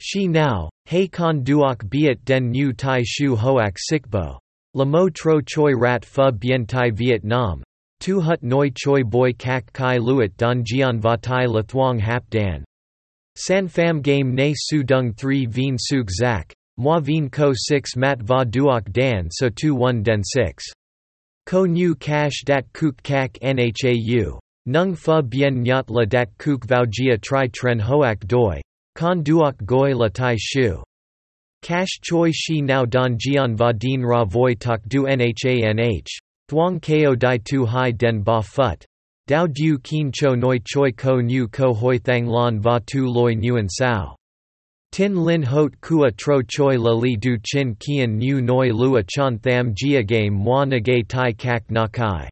Shi now, Hay Con Duok Biat Den New Tai Shu Hoak Sikbo. Lamo Tro Choi Rat Pha Bien Tai Viet Nam. Tu Hut Noi Choi boi Kak Kai Luat Don Jian Va Tai La Thuong Hap Dan. San Pham Game Ne Su Dung 3 Vien Suk Zak. Moi Vien Ko 6 Mat Va Duok Dan So Tu 1 Den 6. Ko Nu Cash Dat Kuk Kak Nhau. Nung Pha Bien Nyat La Dat Kuk Vau gia Tri Tren Hoak Doi. Con Duok Goi La Tai Shu. Cash Choi Shi Now Don Jian Va Din Ra Voi Tak Du nhanh. Thuong Ko Dai Tu Hai Den Ba Phut. Dao Du Kien Cho Noi Choi Ko Nu Ko Hoi Thang Lon Va Tu Loi Nguyen Sao. Tin Lin Hot Kua Tro Choi La Li Du Chin Kien Nu Noi Lua Chan Tham Jia Game Moi Nagay Tai Kak Na Kai.